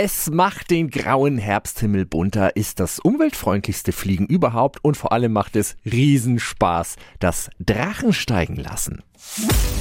Es macht den grauen Herbsthimmel bunter, ist das umweltfreundlichste Fliegen überhaupt und vor allem macht es Riesenspaß, das Drachensteigen lassen.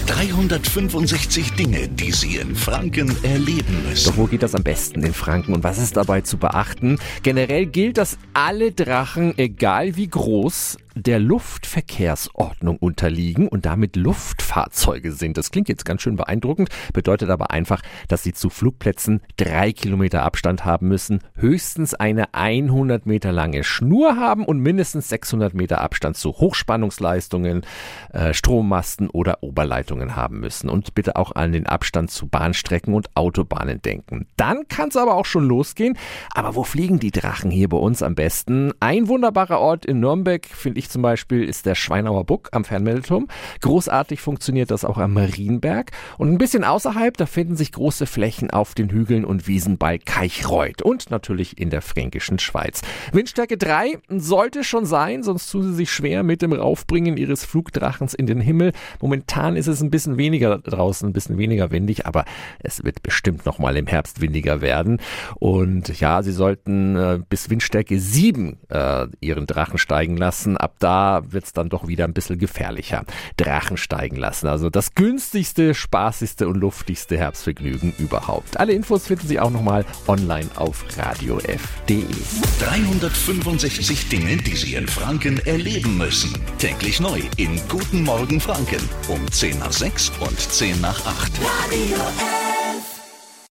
365 Dinge, die Sie in Franken erleben müssen. Doch wo geht das am besten in Franken und was ist dabei zu beachten? Generell gilt, dass alle Drachen, egal wie groß, der Luftverkehrsordnung unterliegen und damit Luftfahrzeuge sind. Das klingt jetzt ganz schön beeindruckend, bedeutet aber einfach, dass sie zu Flugplätzen drei Kilometer Abstand haben müssen, höchstens eine 100 Meter lange Schnur haben und mindestens 600 Meter Abstand zu Hochspannungsleistungen, äh, Strommasten oder Oberleitungen haben müssen. Und bitte auch an den Abstand zu Bahnstrecken und Autobahnen denken. Dann kann es aber auch schon losgehen. Aber wo fliegen die Drachen hier bei uns am besten? Ein wunderbarer Ort in Nürnberg finde ich zum Beispiel ist der Schweinauer Buck am Fernmeldeturm. Großartig funktioniert das auch am Marienberg. Und ein bisschen außerhalb, da finden sich große Flächen auf den Hügeln und Wiesen bei Kaichreuth und natürlich in der fränkischen Schweiz. Windstärke 3 sollte schon sein, sonst tun sie sich schwer mit dem Raufbringen ihres Flugdrachens in den Himmel. Momentan ist es ein bisschen weniger draußen, ein bisschen weniger windig, aber es wird bestimmt noch mal im Herbst windiger werden. Und ja, sie sollten äh, bis Windstärke 7 äh, ihren Drachen steigen lassen. Ab da wird es dann doch wieder ein bisschen gefährlicher. Drachen steigen lassen. Also das günstigste, spaßigste und luftigste Herbstvergnügen überhaupt. Alle Infos finden Sie auch nochmal online auf radiof.de. 365 Dinge, die Sie in Franken erleben müssen. Täglich neu in Guten Morgen Franken um 10 nach 6 und 10 nach 8. Radio F.